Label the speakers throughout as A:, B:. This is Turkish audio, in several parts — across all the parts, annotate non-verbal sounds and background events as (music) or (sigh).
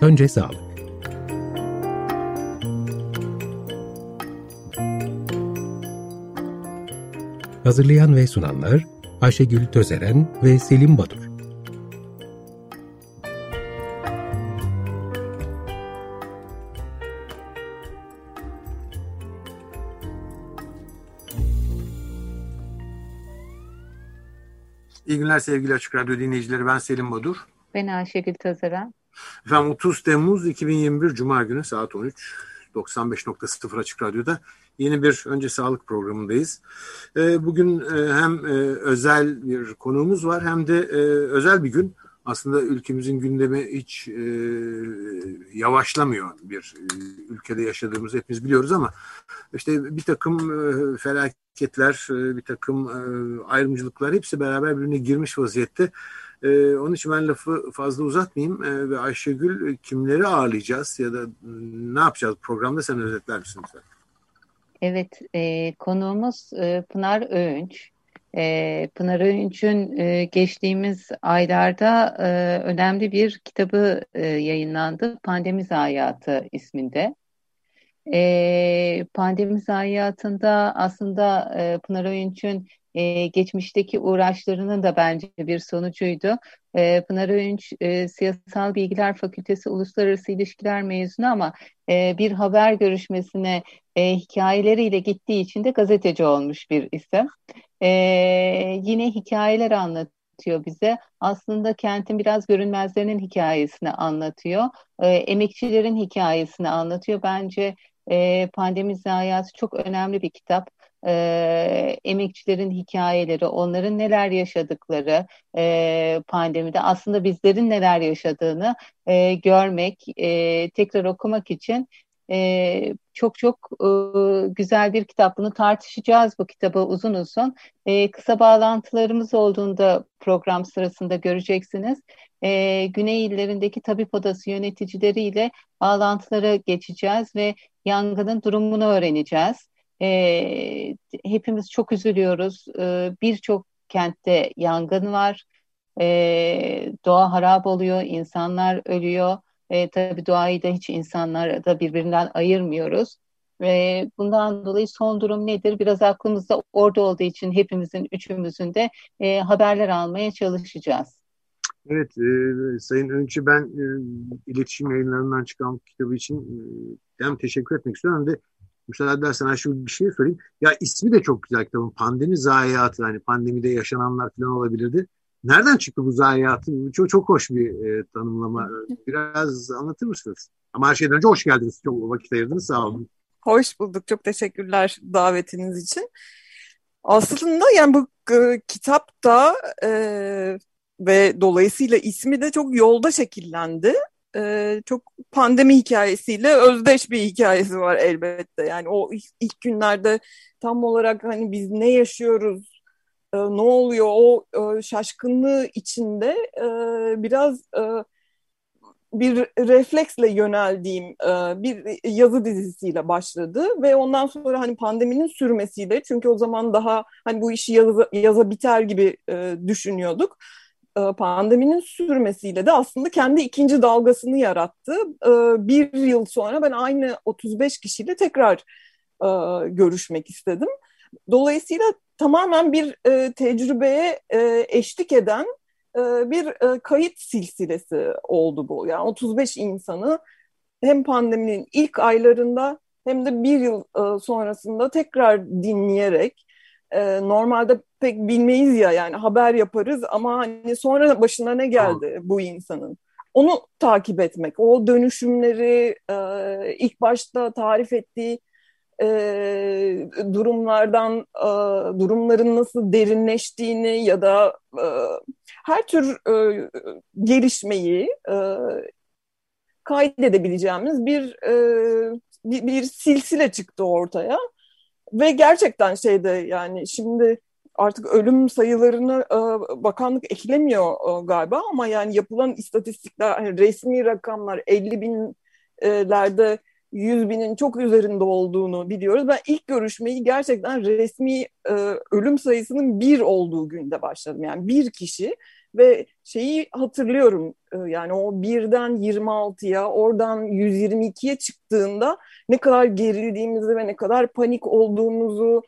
A: Önce sağlık. Hazırlayan ve sunanlar Ayşegül Tözeren ve Selim Badur.
B: İyi günler sevgili Açık Radyo dinleyicileri. Ben Selim Badur.
C: Ben Ayşegül Tözeren.
B: Efendim 30 Temmuz 2021 Cuma günü saat 13. 95.0 Açık Radyo'da yeni bir Önce Sağlık programındayız. Ee, bugün e, hem e, özel bir konuğumuz var hem de e, özel bir gün. Aslında ülkemizin gündemi hiç yavaşlamıyor bir ülkede yaşadığımızı hepimiz biliyoruz ama işte bir takım felaketler, bir takım ayrımcılıklar hepsi beraber birbirine girmiş vaziyette. Ee, onun için ben lafı fazla uzatmayayım ee, ve Ayşegül e, kimleri ağırlayacağız ya da ne yapacağız programda sen özetler misin lütfen?
C: Evet, e, konuğumuz e, Pınar Öğünç. E, Pınar Öğünç'ün e, geçtiğimiz aylarda e, önemli bir kitabı e, yayınlandı. Pandemi Zayiatı isminde. E, pandemi zayiatında aslında e, Pınar Öğünç'ün e, geçmişteki uğraşlarının da bence bir sonucuydu. E, Pınar Öğünç e, Siyasal Bilgiler Fakültesi Uluslararası İlişkiler mezunu ama e, bir haber görüşmesine e, hikayeleriyle gittiği için de gazeteci olmuş bir isim. E, yine hikayeler anlatıyor bize. Aslında kentin biraz görünmezlerinin hikayesini anlatıyor. E, emekçilerin hikayesini anlatıyor. Bence e, Pandemi Zayiatı çok önemli bir kitap e, emekçilerin hikayeleri, onların neler yaşadıkları e, pandemide aslında bizlerin neler yaşadığını e, görmek, e, tekrar okumak için e, çok çok e, güzel bir kitap. Bunu tartışacağız bu kitabı uzun uzun. E, kısa bağlantılarımız olduğunda program sırasında göreceksiniz. E, Güney illerindeki tabip odası yöneticileriyle bağlantılara geçeceğiz ve yangının durumunu öğreneceğiz. E, hepimiz çok üzülüyoruz. E, Birçok kentte yangın var. E, doğa harap oluyor, insanlar ölüyor. E, tabii doğayı da hiç insanlar da birbirinden ayırmıyoruz. Ve bundan dolayı son durum nedir? Biraz aklımızda orada olduğu için hepimizin, üçümüzün de e, haberler almaya çalışacağız.
B: Evet, e, Sayın Öncü ben e, iletişim yayınlarından çıkan kitabı için e, hem teşekkür etmek istiyorum hem de müsaade edersen şu bir şey söyleyeyim. Ya ismi de çok güzel kitabın. Pandemi zayiatı. Hani pandemide yaşananlar falan olabilirdi. Nereden çıktı bu zayiatı? Çok, çok hoş bir e, tanımlama. Biraz anlatır mısınız? Ama her şeyden önce hoş geldiniz. Çok vakit ayırdınız. Sağ olun.
D: Hoş bulduk. Çok teşekkürler davetiniz için. Aslında yani bu e, kitapta e, ve dolayısıyla ismi de çok yolda şekillendi e, çok pandemi hikayesiyle özdeş bir hikayesi var elbette. Yani o ilk, ilk günlerde tam olarak hani biz ne yaşıyoruz, e, ne oluyor o e, şaşkınlığı içinde e, biraz e, bir refleksle yöneldiğim e, bir yazı dizisiyle başladı ve ondan sonra hani pandeminin sürmesiyle çünkü o zaman daha hani bu işi yaza, yaza biter gibi e, düşünüyorduk pandeminin sürmesiyle de aslında kendi ikinci dalgasını yarattı. E, bir yıl sonra ben aynı 35 kişiyle tekrar e, görüşmek istedim. Dolayısıyla tamamen bir tecrübeye eşlik eden bir kayıt silsilesi oldu bu. Yani 35 insanı hem pandeminin ilk aylarında hem de bir yıl sonrasında tekrar dinleyerek e, normalde pek bilmeyiz ya yani haber yaparız ama hani sonra başına ne geldi bu insanın? Onu takip etmek, o dönüşümleri e, ilk başta tarif ettiği e, durumlardan e, durumların nasıl derinleştiğini ya da e, her tür e, gelişmeyi e, kaydedebileceğimiz bir, e, bir bir silsile çıktı ortaya ve gerçekten şeyde yani şimdi artık ölüm sayılarını e, bakanlık eklemiyor e, galiba ama yani yapılan istatistikler hani resmi rakamlar 50 binlerde 100 binin çok üzerinde olduğunu biliyoruz. Ben ilk görüşmeyi gerçekten resmi e, ölüm sayısının bir olduğu günde başladım. Yani bir kişi Ve şeyi hatırlıyorum e, yani o birden 26'ya oradan 122'ye çıktığında ne kadar gerildiğimizi ve ne kadar panik olduğumuzu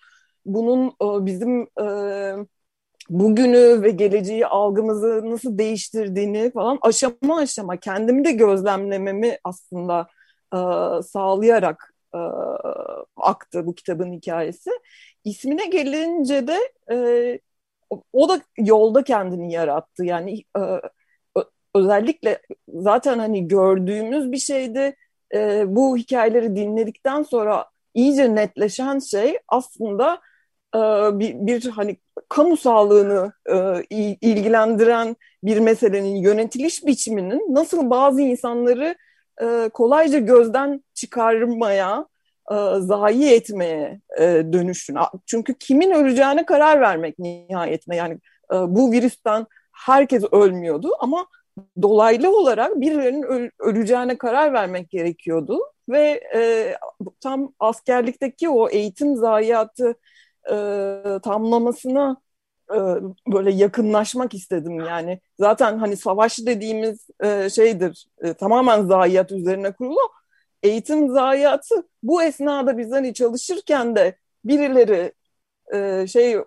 D: bunun e, bizim e, bugünü ve geleceği algımızı nasıl değiştirdiğini falan aşama aşama kendimi de gözlemlememi aslında sağlayarak aktı bu kitabın hikayesi. İsmine gelince de o da yolda kendini yarattı. Yani e, özellikle zaten hani gördüğümüz bir şeydi. E, bu hikayeleri dinledikten sonra iyice netleşen şey aslında e, bir, bir hani kamu sağlığını e, ilgilendiren bir meselenin yönetiliş biçiminin nasıl bazı insanları e, kolayca gözden çıkarmaya e, zayi etmeye e, dönüşün. Çünkü kimin öleceğine karar vermek nihayetinde. Yani e, bu virüsten herkes ölmüyordu ama dolaylı olarak birilerinin öleceğine karar vermek gerekiyordu. Ve e, tam askerlikteki o eğitim zayiatı e, tamlamasına böyle yakınlaşmak istedim. Yani zaten hani savaş dediğimiz e, şeydir e, tamamen zayiat üzerine kurulu eğitim zayiatı bu esnada biz hani çalışırken de birileri e, şey e,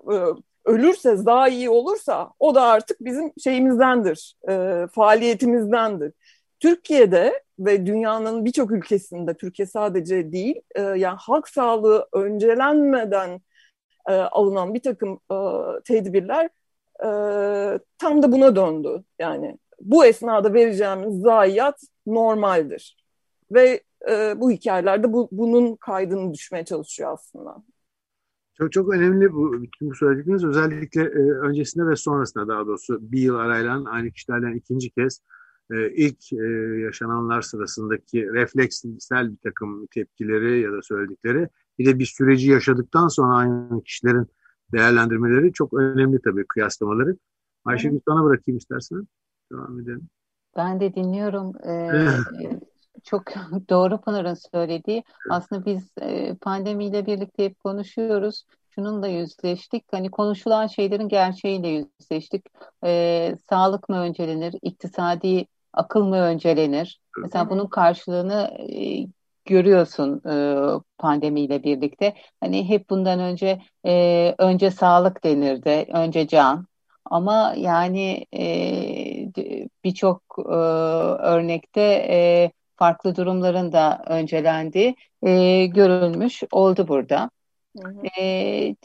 D: ölürse zayi olursa o da artık bizim şeyimizdendir, e, faaliyetimizdendir. Türkiye'de ve dünyanın birçok ülkesinde, Türkiye sadece değil, e, yani halk sağlığı öncelenmeden e, alınan bir takım e, tedbirler e, tam da buna döndü. Yani bu esnada vereceğimiz zayiat normaldir. Ve e, bu hikayelerde bu, bunun kaydını düşmeye çalışıyor aslında.
B: Çok çok önemli bu bütün bu söyledikleriniz özellikle e, öncesinde ve sonrasında daha doğrusu bir yıl arayla aynı kişilerden ikinci kez e, ilk e, yaşananlar sırasındaki refleksel bir takım tepkileri ya da söyledikleri bir de bir süreci yaşadıktan sonra aynı kişilerin değerlendirmeleri çok önemli tabii kıyaslamaları. Ayşegül sana bırakayım istersen. Devam edelim.
C: Ben de dinliyorum. Ee, (laughs) çok doğru Pınar'ın söylediği. Aslında biz e, pandemiyle birlikte hep konuşuyoruz. Şununla yüzleştik. Hani konuşulan şeylerin gerçeğiyle yüzleştik. E, sağlık mı öncelenir? İktisadi akıl mı öncelenir? Mesela bunun karşılığını e, görüyorsun e, pandemiyle birlikte. Hani hep bundan önce e, önce sağlık denirdi, önce can. Ama yani e, birçok e, örnekte e, farklı durumların da öncelendiği e, görülmüş oldu burada. Hı hı. E,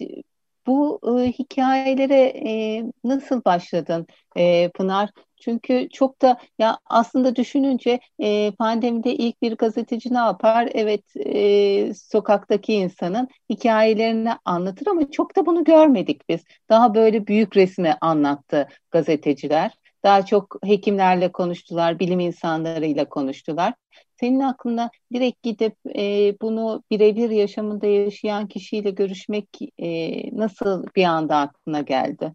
C: bu e, hikayelere e, nasıl başladın e, Pınar? Çünkü çok da ya aslında düşününce e, pandemide ilk bir gazeteci ne yapar? Evet e, sokaktaki insanın hikayelerini anlatır ama çok da bunu görmedik biz. Daha böyle büyük resmi anlattı gazeteciler. Daha çok hekimlerle konuştular, bilim insanlarıyla konuştular. Senin aklına direkt gidip e, bunu birebir yaşamında yaşayan kişiyle görüşmek e, nasıl bir anda aklına geldi?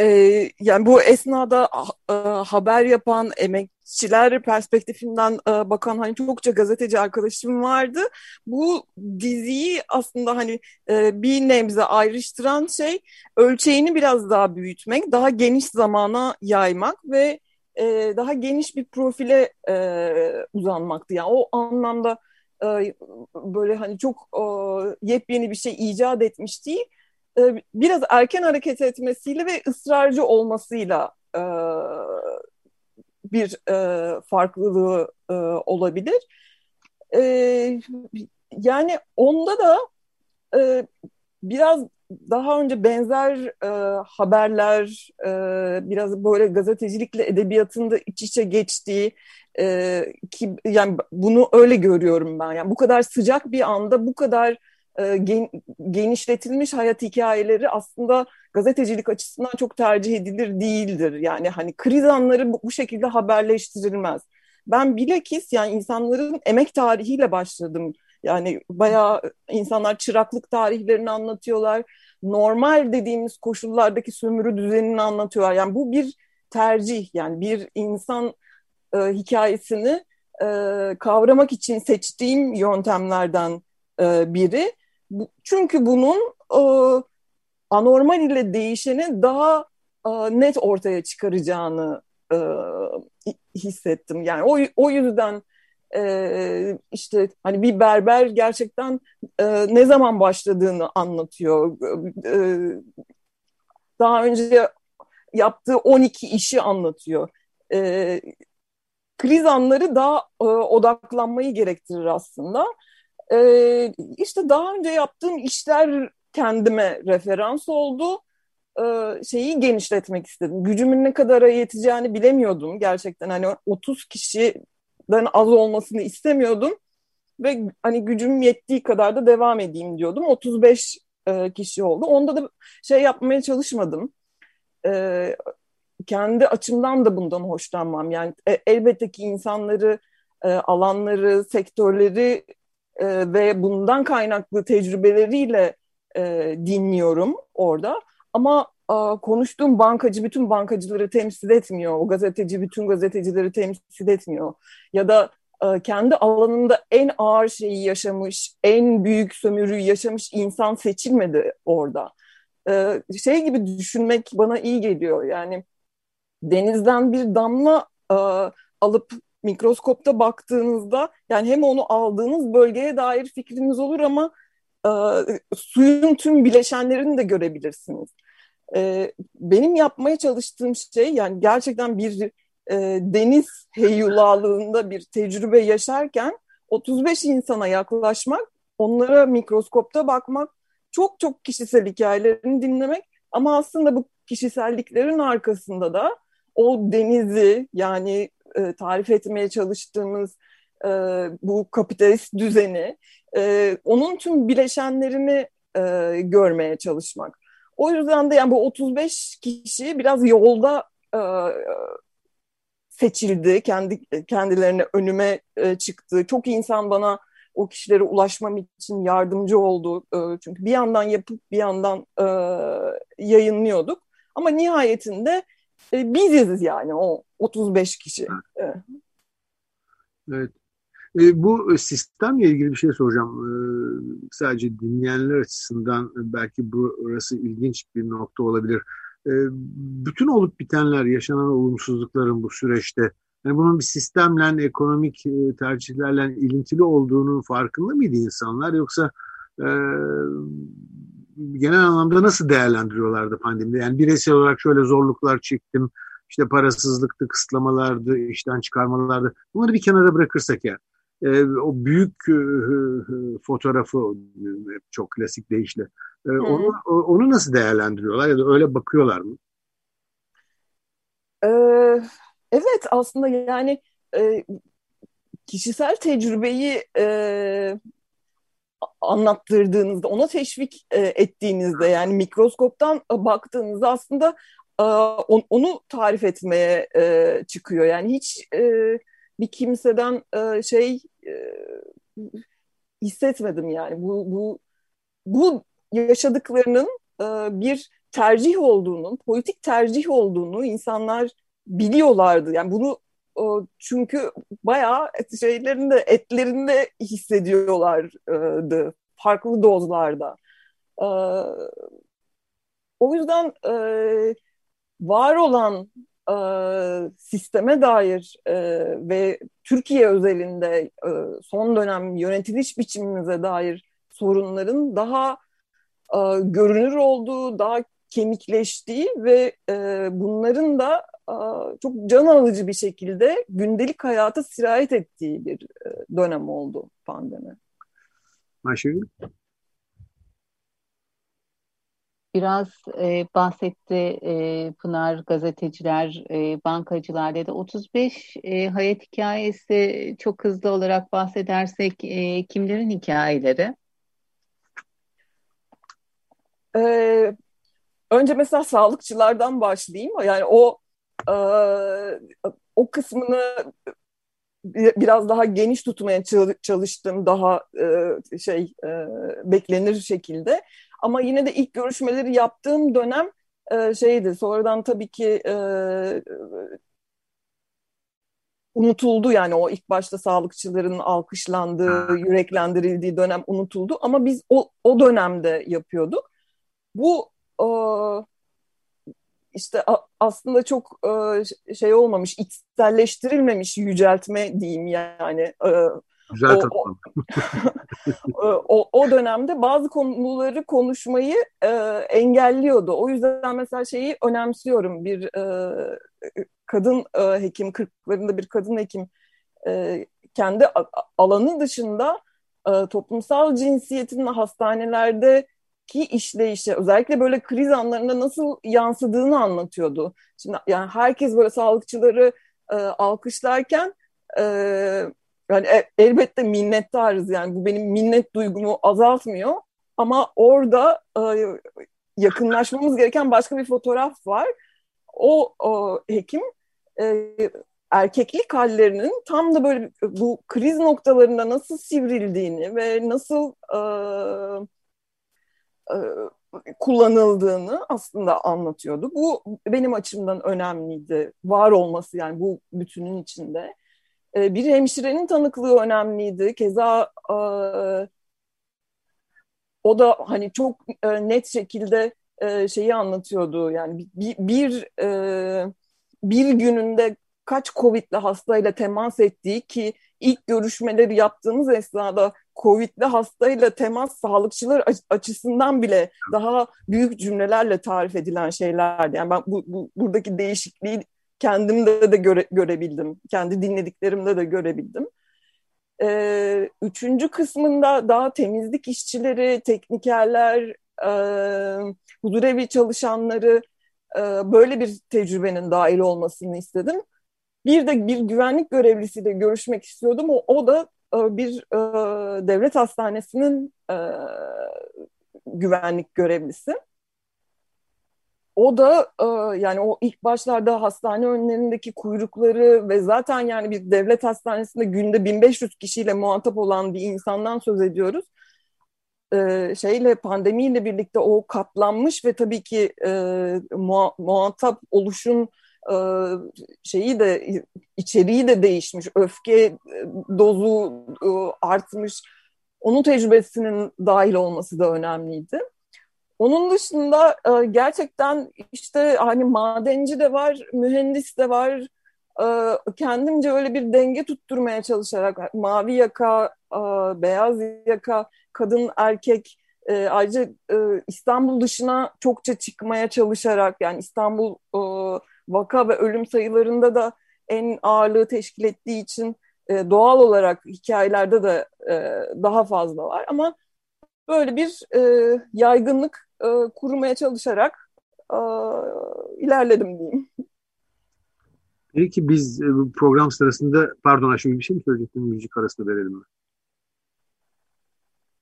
D: Ee, yani bu esnada e, haber yapan emekçiler perspektifinden e, bakan hani çokça gazeteci arkadaşım vardı. Bu diziyi aslında hani e, bir nebze ayrıştıran şey ölçeğini biraz daha büyütmek, daha geniş zamana yaymak ve e, daha geniş bir profile e, uzanmaktı. Yani o anlamda e, böyle hani çok e, yepyeni bir şey icat etmiş değil, e, biraz erken hareket etmesiyle ve ısrarcı olmasıyla e, bir e, farklılığı e, olabilir. E, yani onda da e, biraz daha önce benzer e, haberler, e, biraz böyle gazetecilikle edebiyatın da iç içe geçtiği e, ki yani bunu öyle görüyorum ben. Yani bu kadar sıcak bir anda bu kadar e, gen, genişletilmiş hayat hikayeleri aslında gazetecilik açısından çok tercih edilir değildir. Yani hani kriz anları bu, bu şekilde haberleştirilmez. Ben bilakis yani insanların emek tarihiyle başladım. Yani bayağı insanlar çıraklık tarihlerini anlatıyorlar. Normal dediğimiz koşullardaki sömürü düzenini anlatıyorlar. Yani bu bir tercih. Yani bir insan e, hikayesini e, kavramak için seçtiğim yöntemlerden e, biri. Bu, çünkü bunun e, anormal ile değişeni daha net ortaya çıkaracağını hissettim. Yani o, o yüzden işte hani bir berber gerçekten ne zaman başladığını anlatıyor. daha önce yaptığı 12 işi anlatıyor. kriz anları daha odaklanmayı gerektirir aslında. İşte daha önce yaptığım işler kendime referans oldu. şeyi genişletmek istedim. Gücümün ne kadara yeteceğini bilemiyordum gerçekten. Hani 30 kişi ben az olmasını istemiyordum ve hani gücüm yettiği kadar da devam edeyim diyordum. 35 e, kişi oldu. Onda da şey yapmaya çalışmadım. E, kendi açımdan da bundan hoşlanmam. Yani e, elbette ki insanları, e, alanları, sektörleri e, ve bundan kaynaklı tecrübeleriyle e, dinliyorum orada. Ama konuştuğum bankacı bütün bankacıları temsil etmiyor. O gazeteci bütün gazetecileri temsil etmiyor. Ya da kendi alanında en ağır şeyi yaşamış, en büyük sömürüyü yaşamış insan seçilmedi orada. Şey gibi düşünmek bana iyi geliyor. Yani denizden bir damla alıp mikroskopta baktığınızda yani hem onu aldığınız bölgeye dair fikriniz olur ama suyun tüm bileşenlerini de görebilirsiniz. E, benim yapmaya çalıştığım şey yani gerçekten bir e, deniz heyulalığında bir tecrübe yaşarken 35 insana yaklaşmak, onlara mikroskopta bakmak, çok çok kişisel hikayelerini dinlemek ama aslında bu kişiselliklerin arkasında da o denizi yani e, tarif etmeye çalıştığımız e, bu kapitalist düzeni, e, onun tüm bileşenlerini e, görmeye çalışmak. O yüzden de yani bu 35 kişi biraz yolda e, seçildi. Kendi kendilerine önüme e, çıktı. Çok insan bana o kişilere ulaşmam için yardımcı oldu. E, çünkü bir yandan yapıp bir yandan e, yayınlıyorduk. Ama nihayetinde e, biziz yani o 35 kişi.
B: Evet. evet. E, bu sistemle ilgili bir şey soracağım. E, sadece dinleyenler açısından belki burası ilginç bir nokta olabilir. E, bütün olup bitenler, yaşanan olumsuzlukların bu süreçte yani bunun bir sistemle, ekonomik e, tercihlerle ilintili olduğunun farkında mıydı insanlar? Yoksa e, genel anlamda nasıl değerlendiriyorlardı pandemide? Yani bireysel olarak şöyle zorluklar çektim, işte parasızlıktı, kısıtlamalardı, işten çıkarmalardı. Bunları bir kenara bırakırsak yani e, o büyük e, fotoğrafı çok klasik deyişle e, onu, onu nasıl değerlendiriyorlar ya da öyle bakıyorlar mı?
D: Ee, evet aslında yani e, kişisel tecrübeyi e, anlattırdığınızda, ona teşvik e, ettiğinizde yani mikroskoptan baktığınızda aslında e, on, onu tarif etmeye e, çıkıyor. Yani hiç e, bir kimseden e, şey e, hissetmedim yani. Bu, bu, bu yaşadıklarının e, bir tercih olduğunu, politik tercih olduğunu insanlar biliyorlardı. Yani bunu e, çünkü bayağı şeylerinde, etlerinde hissediyorlardı farklı dozlarda. E, o yüzden e, var olan e, sisteme dair e, ve Türkiye özelinde e, son dönem yönetiliş biçimimize dair sorunların daha e, görünür olduğu, daha kemikleştiği ve e, bunların da e, çok can alıcı bir şekilde gündelik hayata sirayet ettiği bir e, dönem oldu pandemi.
B: Ayşegül?
C: Biraz e, bahsetti e, Pınar gazeteciler, e, bankacılar dedi. 35 e, hayat hikayesi çok hızlı olarak bahsedersek e, kimlerin hikayeleri?
D: Ee, önce mesela sağlıkçılardan başlayayım. Yani o e, o kısmını biraz daha geniş tutmaya çalıştım daha e, şey e, beklenir şekilde. Ama yine de ilk görüşmeleri yaptığım dönem e, şeydi. Sonradan tabii ki e, unutuldu yani o ilk başta sağlıkçıların alkışlandığı, yüreklendirildiği dönem unutuldu. Ama biz o, o dönemde yapıyorduk. Bu e, işte aslında çok e, şey olmamış, içselleştirilmemiş yüceltme diyeyim yani. E,
B: Güzel
D: o, (laughs) o, o dönemde bazı konuları konuşmayı e, engelliyordu. O yüzden mesela şeyi önemsiyorum. Bir e, kadın e, hekim, kırklarında bir kadın hekim e, kendi alanı dışında e, toplumsal cinsiyetin hastanelerde ki işleyişe özellikle böyle kriz anlarında nasıl yansıdığını anlatıyordu. Şimdi yani herkes böyle sağlıkçıları e, alkışlarken e, yani e, elbette minnettarız yani bu benim minnet duygumu azaltmıyor ama orada e, yakınlaşmamız gereken başka bir fotoğraf var. O, o hekim e, erkeklik hallerinin tam da böyle bu kriz noktalarında nasıl sivrildiğini ve nasıl e, e, kullanıldığını aslında anlatıyordu. Bu benim açımdan önemliydi. Var olması yani bu bütünün içinde. E, bir hemşirenin tanıklığı önemliydi. Keza e, o da hani çok e, net şekilde e, şeyi anlatıyordu. Yani bir, bir e, bir gününde kaç Covid'li hastayla temas ettiği ki ilk görüşmeleri yaptığımız esnada Covid'li hastayla temas sağlıkçılar açısından bile daha büyük cümlelerle tarif edilen şeylerdi. Yani ben bu, bu buradaki değişikliği kendimde de göre, görebildim. Kendi dinlediklerimde de görebildim. Ee, üçüncü kısmında daha temizlik işçileri, teknikerler, e, huzurevi çalışanları e, böyle bir tecrübenin dahil olmasını istedim. Bir de bir güvenlik görevlisiyle görüşmek istiyordum. O, o da e, bir e, devlet hastanesinin e, güvenlik görevlisi. O da e, yani o ilk başlarda hastane önlerindeki kuyrukları ve zaten yani bir devlet hastanesinde günde 1500 kişiyle muhatap olan bir insandan söz ediyoruz. E, şeyle pandemiyle birlikte o katlanmış ve tabii ki e, muhatap oluşun e, şeyi de içeriği de değişmiş, öfke e, dozu e, artmış. Onun tecrübesinin dahil olması da önemliydi. Onun dışında gerçekten işte hani madenci de var, mühendis de var. Kendimce öyle bir denge tutturmaya çalışarak mavi yaka, beyaz yaka, kadın, erkek ayrıca İstanbul dışına çokça çıkmaya çalışarak yani İstanbul vaka ve ölüm sayılarında da en ağırlığı teşkil ettiği için e, doğal olarak hikayelerde de e, daha fazla var ama böyle bir e, yaygınlık e, kurmaya çalışarak e, ilerledim diyeyim.
B: Peki biz e, program sırasında pardon Ayşegül bir şey mi söyleyecektin müzik arasında verelim mi?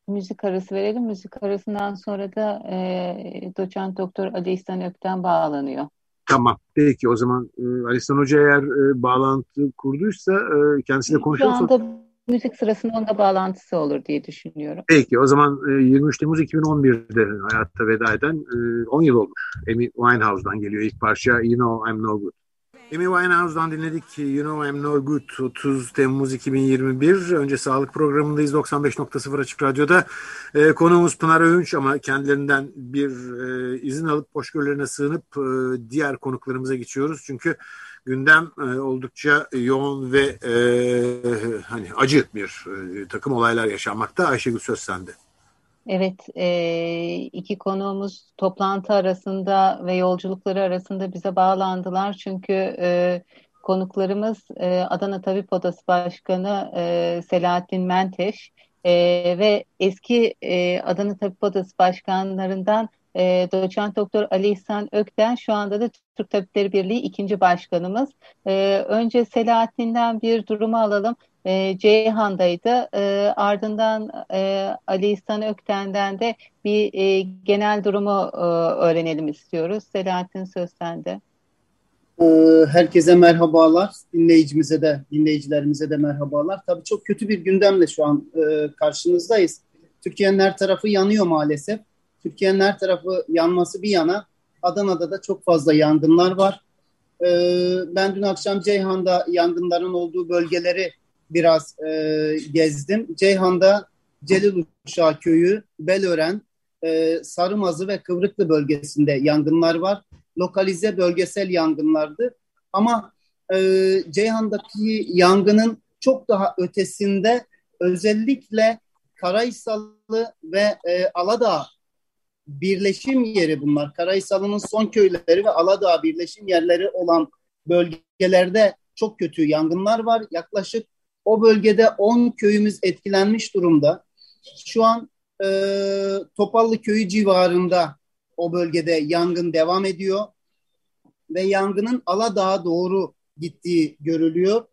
C: Müzik arası verelim. Müzik arasından sonra da e, doçent doktor Ali İhsan Ökten bağlanıyor.
B: Tamam. Peki o zaman e, Alistan Hoca eğer e, bağlantı kurduysa e, kendisiyle konuşalım.
C: Şu anda müzik sırasında onunla bağlantısı olur diye düşünüyorum.
B: Peki o zaman e, 23 Temmuz 2011'de hayatta veda eden e, 10 yıl olmuş. Amy Winehouse'dan geliyor ilk parça You Know I'm No Good. Amy Winehouse'dan dinledik You Know I'm No Good 30 Temmuz 2021. Önce sağlık programındayız 95.0 Açık Radyo'da. E, konuğumuz Pınar Öğünç ama kendilerinden bir e, izin alıp hoşgörülerine sığınıp e, diğer konuklarımıza geçiyoruz. Çünkü gündem e, oldukça yoğun ve e, hani acı bir e, takım olaylar yaşanmakta. Ayşegül söz sende.
C: Evet, e, iki konuğumuz toplantı arasında ve yolculukları arasında bize bağlandılar. Çünkü e, konuklarımız e, Adana Tabip Odası Başkanı e, Selahattin Menteş e, ve eski e, Adana Tabip Odası Başkanlarından e, doçent doktor Ali İhsan Ökten şu anda da Türk Tabipleri Birliği ikinci başkanımız. E, önce Selahattin'den bir durumu alalım e, Ceyhan'daydı. E, ardından e, Ali İhsan Ökten'den de bir e, genel durumu e, öğrenelim istiyoruz. Selahattin söz sende.
E: Herkese merhabalar. Dinleyicimize de, dinleyicilerimize de merhabalar. Tabii çok kötü bir gündemle şu an e, karşınızdayız. Türkiye'nin her tarafı yanıyor maalesef. Türkiye'nin her tarafı yanması bir yana Adana'da da çok fazla yangınlar var. Ee, ben dün akşam Ceyhan'da yangınların olduğu bölgeleri biraz e, gezdim. Ceyhan'da Celil Uşağı Köyü, Belören, e, Sarımazı ve Kıvrıklı bölgesinde yangınlar var. lokalize bölgesel yangınlardı. Ama e, Ceyhan'daki yangının çok daha ötesinde özellikle Karaysalı ve e, Aladağ birleşim yeri bunlar. Karaysalı'nın son köyleri ve Aladağ birleşim yerleri olan bölgelerde çok kötü yangınlar var. Yaklaşık o bölgede 10 köyümüz etkilenmiş durumda. Şu an e, Topallı köyü civarında o bölgede yangın devam ediyor ve yangının Aladağ'a doğru gittiği görülüyor.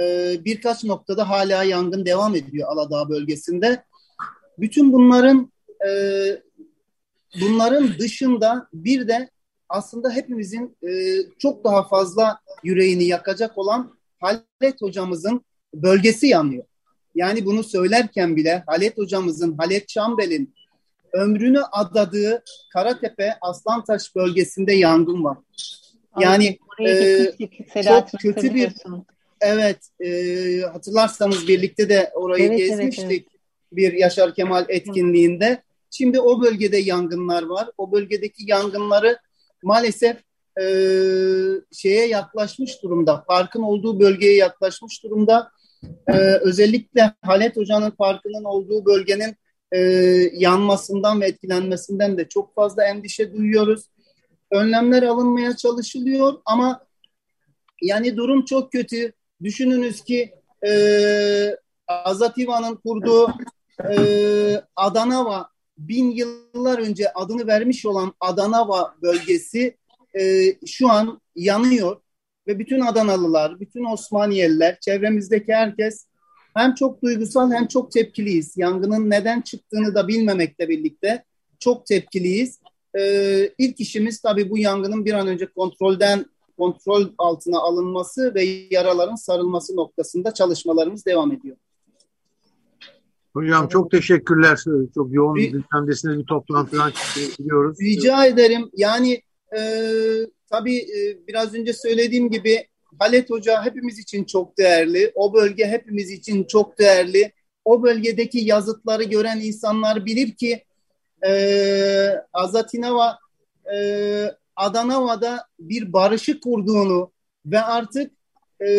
E: E, birkaç noktada hala yangın devam ediyor Aladağ bölgesinde. Bütün bunların e, bunların dışında bir de aslında hepimizin e, çok daha fazla yüreğini yakacak olan Halet hocamızın bölgesi yanıyor. Yani bunu söylerken bile Halet hocamızın, Halet Çambel'in ömrünü adadığı Karatepe Aslantaş bölgesinde yangın var. Yani e, çok kötü bir evet e, hatırlarsanız birlikte de orayı evet, gezmiştik evet, evet. bir Yaşar Kemal etkinliğinde. Şimdi o bölgede yangınlar var. O bölgedeki yangınları maalesef e, şeye yaklaşmış durumda. Parkın olduğu bölgeye yaklaşmış durumda. E, özellikle Halet Hoca'nın parkının olduğu bölgenin e, yanmasından ve etkilenmesinden de çok fazla endişe duyuyoruz. Önlemler alınmaya çalışılıyor ama yani durum çok kötü. Düşününüz ki e, Azat İvan'ın kurduğu e, Adanava bin yıllar önce adını vermiş olan Adanava bölgesi e, şu an yanıyor ve bütün Adanalılar, bütün Osmaniyeliler, çevremizdeki herkes hem çok duygusal hem çok tepkiliyiz. Yangının neden çıktığını da bilmemekle birlikte çok tepkiliyiz. Ee, ilk işimiz tabii bu yangının bir an önce kontrolden kontrol altına alınması ve yaraların sarılması noktasında çalışmalarımız devam ediyor.
B: Hocam çok teşekkürler. Çok yoğun bir gündemdesiniz bir toplantıdan çıkıyoruz.
E: Rica ederim. Yani e, tabii e, biraz önce söylediğim gibi Halet Hoca hepimiz için çok değerli. O bölge hepimiz için çok değerli. O bölgedeki yazıtları gören insanlar bilir ki e, Azatinava e, Adanava'da bir barışı kurduğunu ve artık e,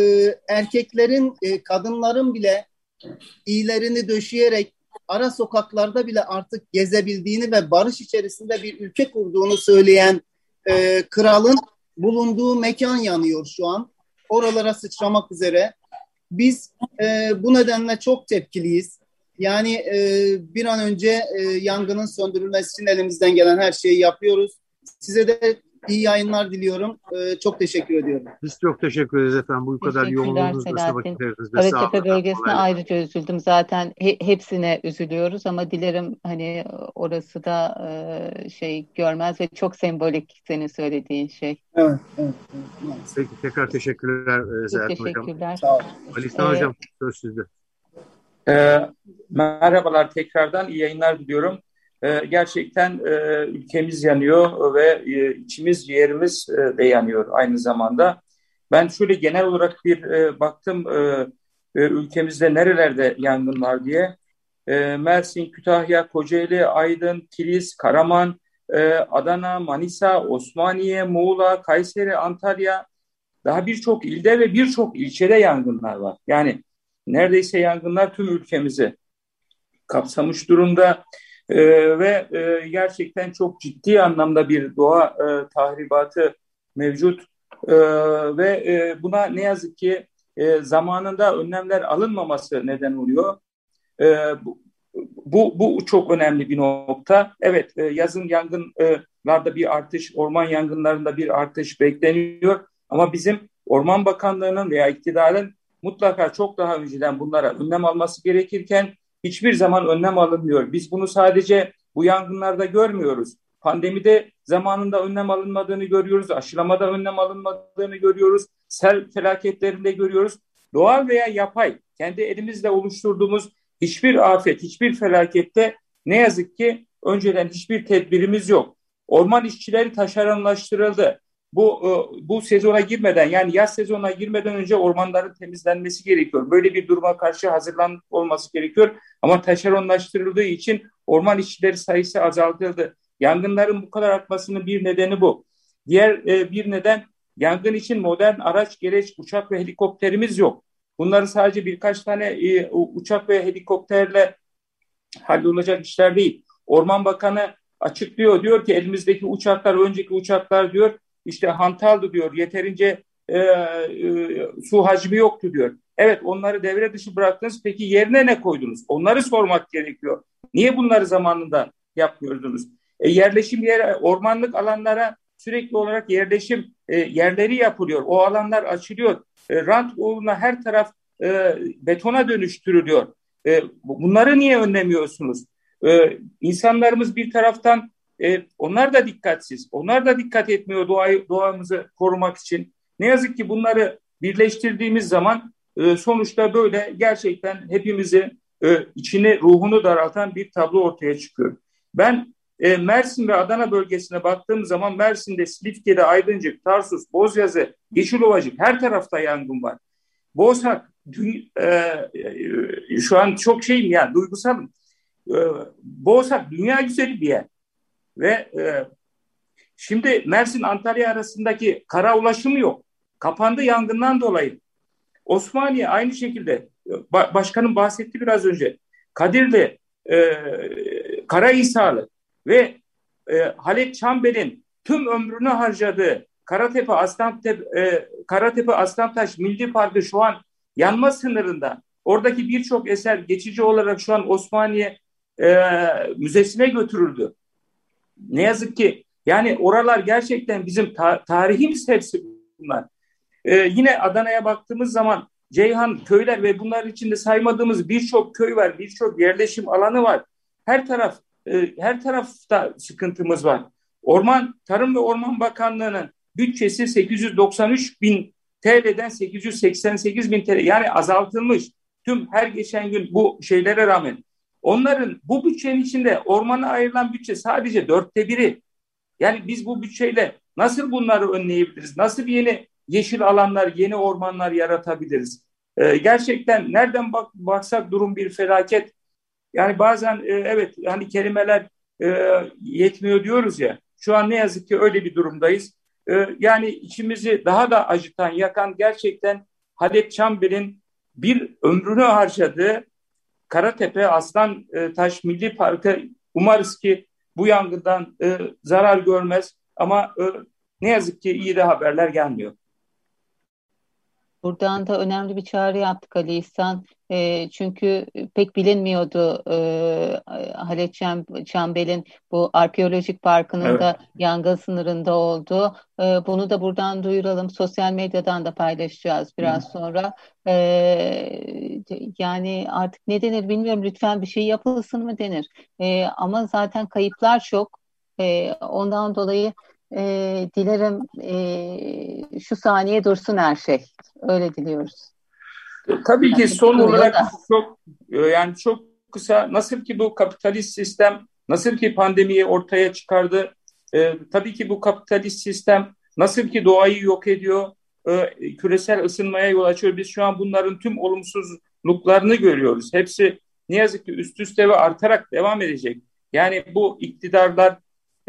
E: erkeklerin, e, kadınların bile iyilerini döşeyerek ara sokaklarda bile artık gezebildiğini ve barış içerisinde bir ülke kurduğunu söyleyen e, kralın bulunduğu mekan yanıyor şu an. Oralara sıçramak üzere. Biz e, bu nedenle çok tepkiliyiz. Yani e, bir an önce e, yangının söndürülmesi için elimizden gelen her şeyi yapıyoruz. Size de İyi yayınlar diliyorum. Ee, çok teşekkür ediyorum.
B: Biz çok teşekkür ederiz efendim. Bu kadar yoğunluğunuzda
C: vakitlerinizde. Karatepe bölgesine kolay. ayrıca üzüldüm. Zaten he, hepsine üzülüyoruz ama dilerim hani orası da e, şey görmez ve çok sembolik senin söylediğin şey.
E: Evet, evet.
B: evet. Peki tekrar teşekkürler
C: e, Zeynep Hocam. Teşekkürler.
B: Sağ olun. Ali ee, Hocam söz sizde.
F: Ee, merhabalar tekrardan iyi yayınlar diliyorum. Ee, gerçekten e, ülkemiz yanıyor ve e, içimiz ciğerimiz e, de yanıyor aynı zamanda. Ben şöyle genel olarak bir baktım ülkemizde nerelerde yangın var diye. Mersin, Kütahya, Kocaeli, Aydın, Kilis, Karaman, Adana, Manisa, Osmaniye, Muğla, Kayseri, Antalya daha birçok ilde ve birçok ilçede yangınlar var. Yani neredeyse yangınlar tüm ülkemizi kapsamış durumda. E, ve e, gerçekten çok ciddi anlamda bir doğa e, tahribatı mevcut e, ve e, buna ne yazık ki e, zamanında önlemler alınmaması neden oluyor. E, bu, bu, bu çok önemli bir nokta. Evet e, yazın yangınlarda bir artış, orman yangınlarında bir artış bekleniyor. Ama bizim Orman Bakanlığı'nın veya iktidarın mutlaka çok daha önceden bunlara önlem alması gerekirken hiçbir zaman önlem alınmıyor. Biz bunu sadece bu yangınlarda görmüyoruz. Pandemide zamanında önlem alınmadığını görüyoruz. Aşılamada önlem alınmadığını görüyoruz. Sel felaketlerinde görüyoruz. Doğal veya yapay kendi elimizle oluşturduğumuz hiçbir afet, hiçbir felakette ne yazık ki önceden hiçbir tedbirimiz yok. Orman işçileri taşeronlaştırıldı bu e, bu sezona girmeden yani yaz sezonuna girmeden önce ormanların temizlenmesi gerekiyor. Böyle bir duruma karşı hazırlan olması gerekiyor. Ama taşeronlaştırıldığı için orman işçileri sayısı azaltıldı. Yangınların bu kadar artmasının bir nedeni bu. Diğer e, bir neden yangın için modern araç, gereç, uçak ve helikopterimiz yok. Bunların sadece birkaç tane e, uçak ve helikopterle hallolacak işler değil. Orman Bakanı açıklıyor diyor ki elimizdeki uçaklar önceki uçaklar diyor işte hantaldı diyor yeterince e, e, su hacmi yoktu diyor. Evet onları devre dışı bıraktınız peki yerine ne koydunuz? Onları sormak gerekiyor. Niye bunları zamanında yapmıyordunuz? E, yerleşim yeri ormanlık alanlara sürekli olarak yerleşim e, yerleri yapılıyor. O alanlar açılıyor. E, rant uğruna her taraf e, betona dönüştürülüyor. E, bunları niye önlemiyorsunuz? E, insanlarımız bir taraftan e, onlar da dikkatsiz. Onlar da dikkat etmiyor doğayı, doğamızı korumak için. Ne yazık ki bunları birleştirdiğimiz zaman e, sonuçta böyle gerçekten hepimizi e, içini, ruhunu daraltan bir tablo ortaya çıkıyor. Ben e, Mersin ve Adana bölgesine baktığım zaman Mersin'de, Silifke'de, Aydıncık, Tarsus, Bozyazı, Yeşilovacık her tarafta yangın var. Bozhak dün, e, e, şu an çok şeyim yani duygusalım. E, Bozhak dünya güzeli bir yer. Ve e, şimdi Mersin Antalya arasındaki kara ulaşımı yok. Kapandı yangından dolayı. Osmaniye aynı şekilde ba başkanım bahsetti biraz önce. Kadirli, e, Karahisarlı ve e, Halit Çambel'in tüm ömrünü harcadığı Karatepe Aslantepe e, Karatepe Aslantaş Milli Parkı şu an yanma sınırında. Oradaki birçok eser geçici olarak şu an Osmaniye e, Müzesi'ne götürüldü. Ne yazık ki yani oralar gerçekten bizim ta tarihimiz hepsi bunlar. E, yine Adana'ya baktığımız zaman Ceyhan köyler ve bunlar içinde saymadığımız birçok köy var, birçok yerleşim alanı var. Her taraf e, her tarafta sıkıntımız var. Orman Tarım ve Orman Bakanlığı'nın bütçesi 893 bin TL'den 888 bin TL yani azaltılmış tüm her geçen gün bu şeylere rağmen onların bu bütçenin içinde ormana ayrılan bütçe sadece dörtte biri. Yani biz bu bütçeyle nasıl bunları önleyebiliriz? Nasıl yeni yeşil alanlar, yeni ormanlar yaratabiliriz? Ee, gerçekten nereden bak, baksak durum bir felaket. Yani bazen e, evet hani kelimeler e, yetmiyor diyoruz ya. Şu an ne yazık ki öyle bir durumdayız. E, yani içimizi daha da acıtan, yakan gerçekten Halet Çambel'in bir ömrünü harcadığı Karatepe Aslan e, Taş Milli Parkı umarız ki bu yangından e, zarar görmez ama e, ne yazık ki iyi de haberler gelmiyor.
C: Buradan da önemli bir çağrı yaptık Ali İhsan. E, çünkü pek bilinmiyordu e, Halet Çambel'in bu arkeolojik parkının evet. da yangın sınırında olduğu. E, bunu da buradan duyuralım. Sosyal medyadan da paylaşacağız biraz Hı. sonra. E, yani artık ne denir bilmiyorum. Lütfen bir şey yapılsın mı denir. E, ama zaten kayıplar çok. E, ondan dolayı e, dilerim e, şu saniye dursun her şey. Öyle diliyoruz.
F: E, tabii ki son olarak da. çok e, yani çok kısa nasıl ki bu kapitalist sistem nasıl ki pandemiyi ortaya çıkardı e, tabii ki bu kapitalist sistem nasıl ki doğayı yok ediyor e, küresel ısınmaya yol açıyor biz şu an bunların tüm olumsuzluklarını görüyoruz hepsi ne yazık ki üst üste ve artarak devam edecek yani bu iktidarlar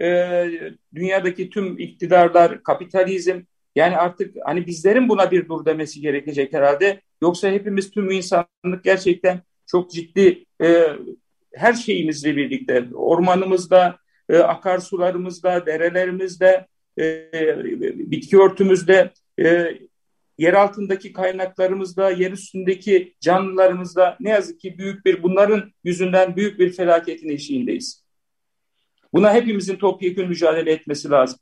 F: e, dünyadaki tüm iktidarlar kapitalizm yani artık hani bizlerin buna bir dur demesi gerekecek herhalde. Yoksa hepimiz tüm insanlık gerçekten çok ciddi e, her şeyimizle birlikte ormanımızda, e, akarsularımızda, derelerimizde, e, bitki örtümüzde, e, yer altındaki kaynaklarımızda, yer üstündeki canlılarımızda ne yazık ki büyük bir bunların yüzünden büyük bir felaketin eşiğindeyiz. Buna hepimizin topyekun mücadele etmesi lazım.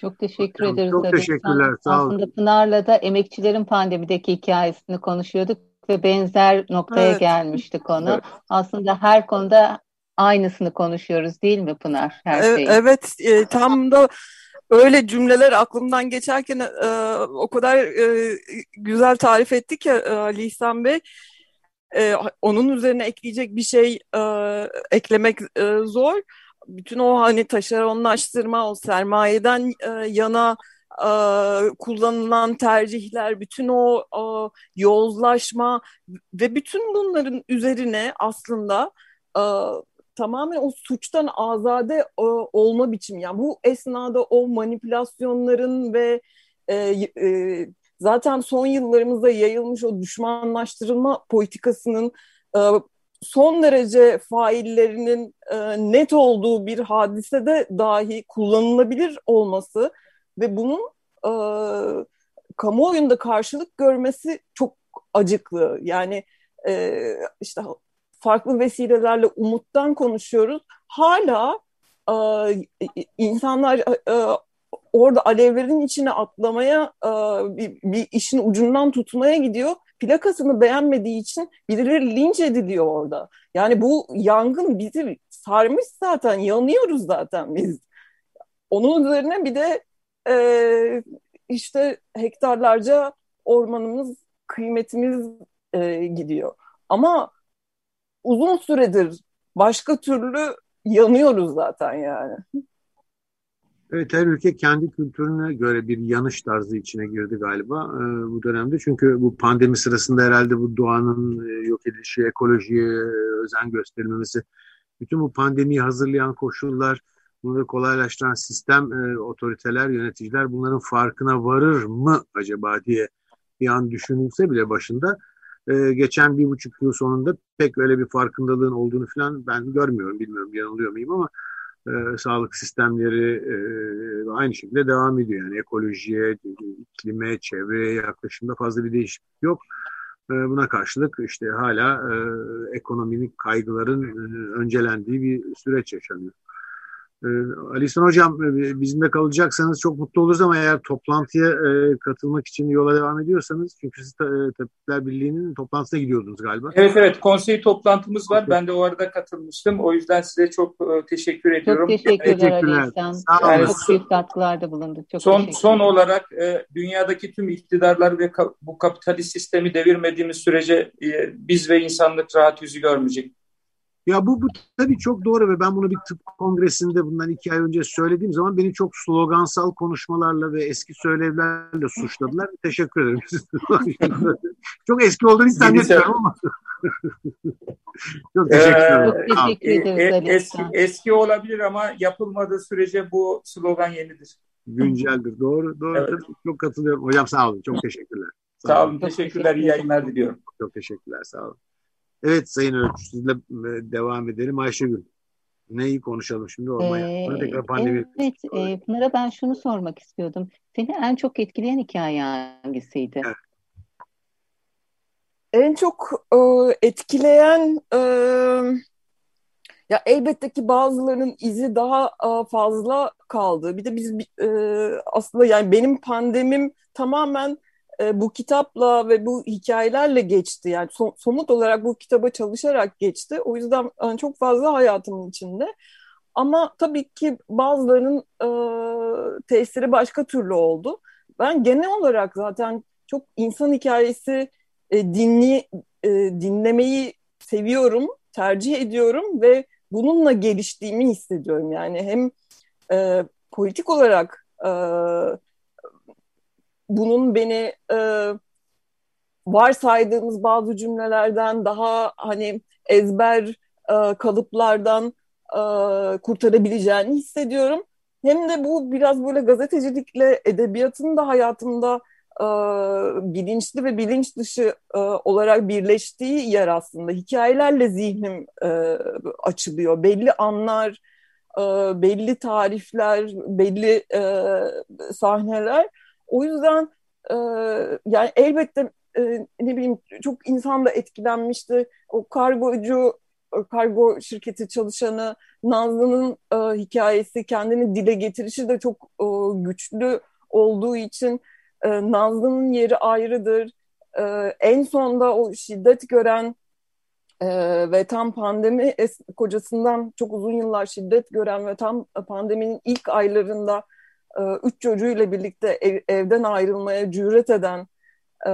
C: Çok teşekkür ederiz.
B: Çok teşekkürler. Sağ olun.
C: Aslında Pınar'la da emekçilerin pandemideki hikayesini konuşuyorduk ve benzer noktaya evet. gelmişti konu. Evet. Aslında her konuda aynısını konuşuyoruz değil mi Pınar? Her
D: şeyi. Evet, e, tam da öyle cümleler aklımdan geçerken e, o kadar e, güzel tarif etti ki e, Ali İhsan Bey. E, onun üzerine ekleyecek bir şey e, eklemek e, zor bütün o hani taşeronlaştırma, o sermayeden e, yana e, kullanılan tercihler, bütün o e, yozlaşma ve bütün bunların üzerine aslında e, tamamen o suçtan azade e, olma biçimi. Yani bu esnada o manipülasyonların ve e, e, zaten son yıllarımızda yayılmış o düşmanlaştırılma politikasının e, son derece faillerinin e, net olduğu bir hadisede dahi kullanılabilir olması ve bunun e, kamuoyunda karşılık görmesi çok acıklı. Yani e, işte farklı vesilelerle umuttan konuşuyoruz. Hala e, insanlar e, orada alevlerin içine atlamaya e, bir, bir işin ucundan tutmaya gidiyor. Plakasını beğenmediği için birileri linç ediliyor orada. Yani bu yangın bizi sarmış zaten, yanıyoruz zaten biz. Onun üzerine bir de e, işte hektarlarca ormanımız, kıymetimiz e, gidiyor. Ama uzun süredir başka türlü yanıyoruz zaten yani.
B: Evet her ülke kendi kültürüne göre bir yanış tarzı içine girdi galiba e, bu dönemde. Çünkü bu pandemi sırasında herhalde bu doğanın e, yok edilişi, ekolojiye e, özen gösterilmemesi, bütün bu pandemiyi hazırlayan koşullar, bunu kolaylaştıran sistem, e, otoriteler, yöneticiler bunların farkına varır mı acaba diye bir an düşünülse bile başında e, geçen bir buçuk yıl sonunda pek öyle bir farkındalığın olduğunu falan ben görmüyorum. Bilmiyorum yanılıyor muyum ama e, sağlık sistemleri e, aynı şekilde devam ediyor. Yani ekolojiye, iklime, çevreye yaklaşımda fazla bir değişiklik yok. E, buna karşılık işte hala e, ekonomik kaygıların e, öncelendiği bir süreç yaşanıyor. Ee, Ali İhsan Hocam e, bizimle kalacaksanız çok mutlu oluruz ama eğer toplantıya e, katılmak için yola devam ediyorsanız çünkü siz e, Tabipler Birliği'nin toplantısına gidiyordunuz galiba.
F: Evet evet konsey toplantımız var. Ben de o arada katılmıştım. O yüzden size çok teşekkür ediyorum.
C: Çok teşekkürler, teşekkürler. Ali İhsan. Yani, çok büyük katkılarda bulundu. Çok
F: son, son olarak dünyadaki tüm iktidarlar ve bu kapitalist sistemi devirmediğimiz sürece biz ve insanlık rahat yüzü görmeyecek.
B: Ya bu, bu tabii çok doğru ve ben bunu bir tıp kongresinde bundan iki ay önce söylediğim zaman beni çok slogansal konuşmalarla ve eski söylevlerle suçladılar. Teşekkür ederim. (laughs) çok eski olduğunu hiç zannetmiyorum ama.
F: çok teşekkür ederim. Çok teşekkür ederiz. E, eski, eski olabilir ama yapılmadığı sürece bu slogan yenidir.
B: Günceldir. Doğru. Doğru. Evet. Çok katılıyorum. Hocam sağ olun. Çok teşekkürler.
F: Sağ, sağ olun. Teşekkürler. İyi yayınlar diliyorum.
B: Çok teşekkürler. Sağ olun. Evet Sayın Öğretmen sizle e, devam edelim. Ayşegül neyi konuşalım şimdi orman ee, tekrar
C: pandemi. Evet e, Pınar'a ben şunu sormak istiyordum. Seni en çok etkileyen hikaye hangisiydi? Evet.
D: En çok e, etkileyen e, ya elbette ki bazılarının izi daha e, fazla kaldı. Bir de biz e, aslında yani benim pandemim tamamen e, bu kitapla ve bu hikayelerle geçti. Yani so somut olarak bu kitaba çalışarak geçti. O yüzden yani çok fazla hayatımın içinde. Ama tabii ki bazılarının e, tesiri başka türlü oldu. Ben genel olarak zaten çok insan hikayesi e, dinli e, dinlemeyi seviyorum, tercih ediyorum ve bununla geliştiğimi hissediyorum. Yani hem e, politik olarak e, bunun beni e, varsaydığımız bazı cümlelerden daha hani ezber e, kalıplardan e, kurtarabileceğini hissediyorum. Hem de bu biraz böyle gazetecilikle edebiyatın da hayatımda e, bilinçli ve bilinç dışı e, olarak birleştiği yer aslında. Hikayelerle zihnim e, açılıyor. Belli anlar, e, belli tarifler, belli e, sahneler o yüzden e, yani elbette e, ne bileyim çok insan da etkilenmişti. O kargocu kargo şirketi çalışanı Nazlı'nın e, hikayesi kendini dile getirişi de çok e, güçlü olduğu için e, Nazlı'nın yeri ayrıdır. E, en sonda o şiddet gören e, ve tam pandemi kocasından çok uzun yıllar şiddet gören ve tam pandeminin ilk aylarında e, üç çocuğuyla birlikte ev, evden ayrılmaya cüret eden e,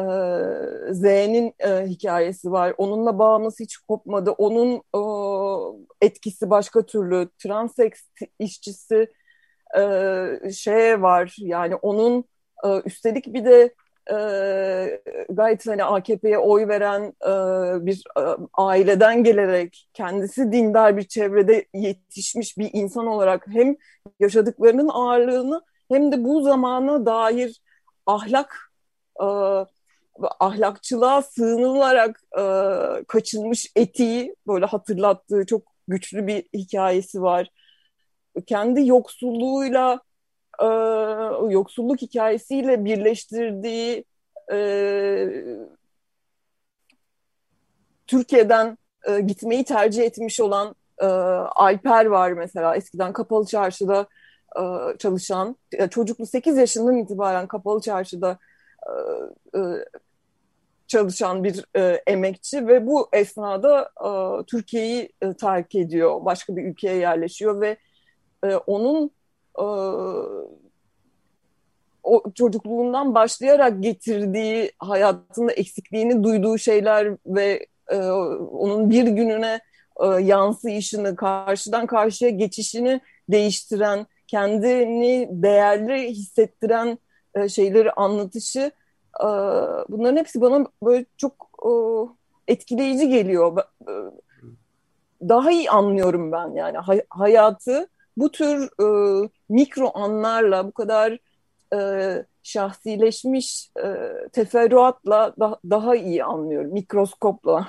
D: Z'nin e, hikayesi var. Onunla bağımız hiç kopmadı. Onun e, etkisi başka türlü. Transeks işçisi e, şeye var. Yani onun e, üstelik bir de e, gayet hani AKP'ye oy veren e, bir e, aileden gelerek kendisi dindar bir çevrede yetişmiş bir insan olarak hem yaşadıklarının ağırlığını hem de bu zamana dair ahlak e, ahlakçılığa sığınılarak e, kaçınmış etiği böyle hatırlattığı çok güçlü bir hikayesi var. Kendi yoksulluğuyla e, yoksulluk hikayesiyle birleştirdiği e, Türkiye'den e, gitmeyi tercih etmiş olan e, Alper var mesela eskiden Kapalı Çarşı'da çalışan çocuklu 8 yaşından itibaren Kapalı Çarşı'da e, e, çalışan bir e, emekçi ve bu esnada e, Türkiye'yi e, terk ediyor, başka bir ülkeye yerleşiyor ve e, onun e, o çocukluğundan başlayarak getirdiği hayatında eksikliğini duyduğu şeyler ve e, onun bir gününe e, karşıdan karşıya geçişini değiştiren, kendini değerli hissettiren e, şeyleri anlatışı e, bunların hepsi bana böyle çok e, etkileyici geliyor. E, daha iyi anlıyorum ben yani hay hayatı bu tür e, mikro anlarla bu kadar e, şahsileşmiş e, teferruatla da, daha iyi anlıyorum mikroskopla.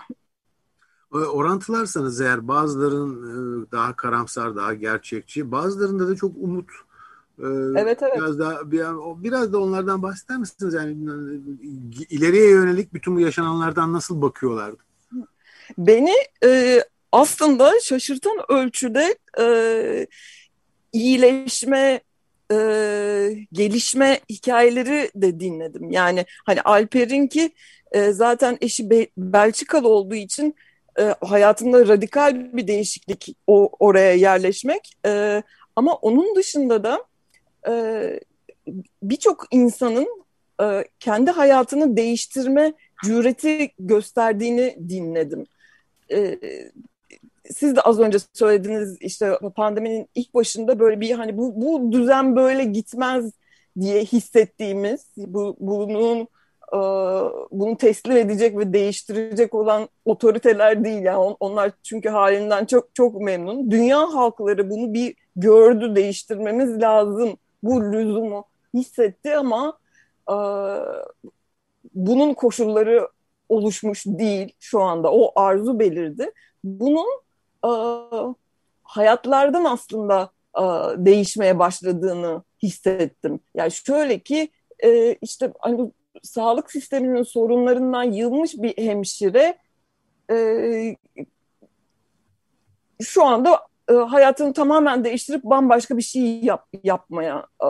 B: Orantılarsanız eğer bazıların e, daha karamsar, daha gerçekçi, bazılarında da çok umut.
D: E, evet evet.
B: Biraz daha biraz da onlardan bahseder misiniz? Yani ileriye yönelik bütün bu yaşananlardan nasıl bakıyorlardı?
D: Beni e, aslında şaşırtan ölçüde e, iyileşme, e, gelişme hikayeleri de dinledim. Yani hani Alper'in ki e, zaten eşi Be Belçikalı olduğu için e, hayatında radikal bir değişiklik o oraya yerleşmek. E, ama onun dışında da e, birçok insanın e, kendi hayatını değiştirme cüreti gösterdiğini dinledim. E, siz de az önce söylediniz işte pandeminin ilk başında böyle bir hani bu, bu düzen böyle gitmez diye hissettiğimiz bu bunun bunu teslim edecek ve değiştirecek olan otoriteler değil yani onlar çünkü halinden çok çok memnun. Dünya halkları bunu bir gördü değiştirmemiz lazım bu lüzumu hissetti ama e, bunun koşulları oluşmuş değil şu anda o arzu belirdi. Bunun e, hayatlardan aslında e, değişmeye başladığını hissettim. Yani şöyle ki e, işte hani sağlık sisteminin sorunlarından yılmış bir hemşire e, şu anda e, hayatını tamamen değiştirip bambaşka bir şey yap, yapmaya e,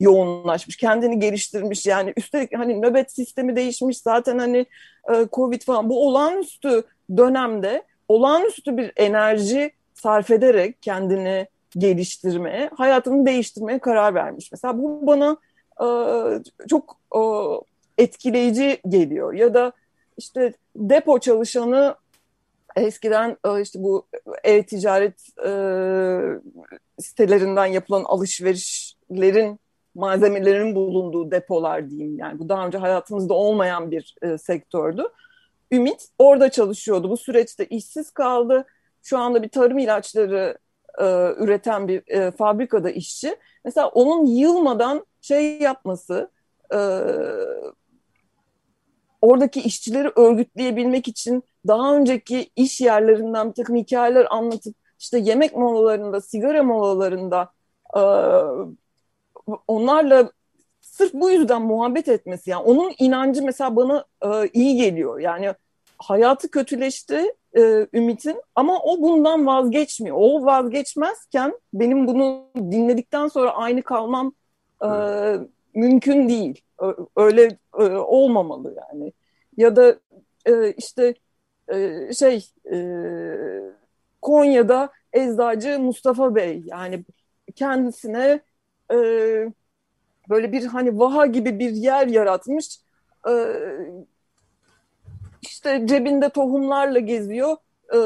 D: yoğunlaşmış. Kendini geliştirmiş yani üstelik hani nöbet sistemi değişmiş zaten hani e, Covid falan bu olağanüstü dönemde olağanüstü bir enerji sarf ederek kendini geliştirmeye, hayatını değiştirmeye karar vermiş. Mesela bu bana çok e, etkileyici geliyor. Ya da işte depo çalışanı eskiden e, işte bu e-ticaret e, sitelerinden yapılan alışverişlerin malzemelerin bulunduğu depolar diyeyim yani bu daha önce hayatımızda olmayan bir e, sektördü. Ümit orada çalışıyordu. Bu süreçte işsiz kaldı. Şu anda bir tarım ilaçları e, üreten bir e, fabrikada işçi. Mesela onun yılmadan şey yapması, e, oradaki işçileri örgütleyebilmek için daha önceki iş yerlerinden bir takım hikayeler anlatıp işte yemek molalarında, sigara molalarında e, onlarla sırf bu yüzden muhabbet etmesi yani onun inancı mesela bana e, iyi geliyor. Yani hayatı kötüleşti e, Ümit'in ama o bundan vazgeçmiyor. O vazgeçmezken benim bunu dinledikten sonra aynı kalmam e, mümkün değil. Öyle e, olmamalı yani. Ya da e, işte e, şey e, Konya'da eczacı Mustafa Bey yani kendisine e, böyle bir hani vaha gibi bir yer yaratmış. E, işte cebinde tohumlarla geziyor. E,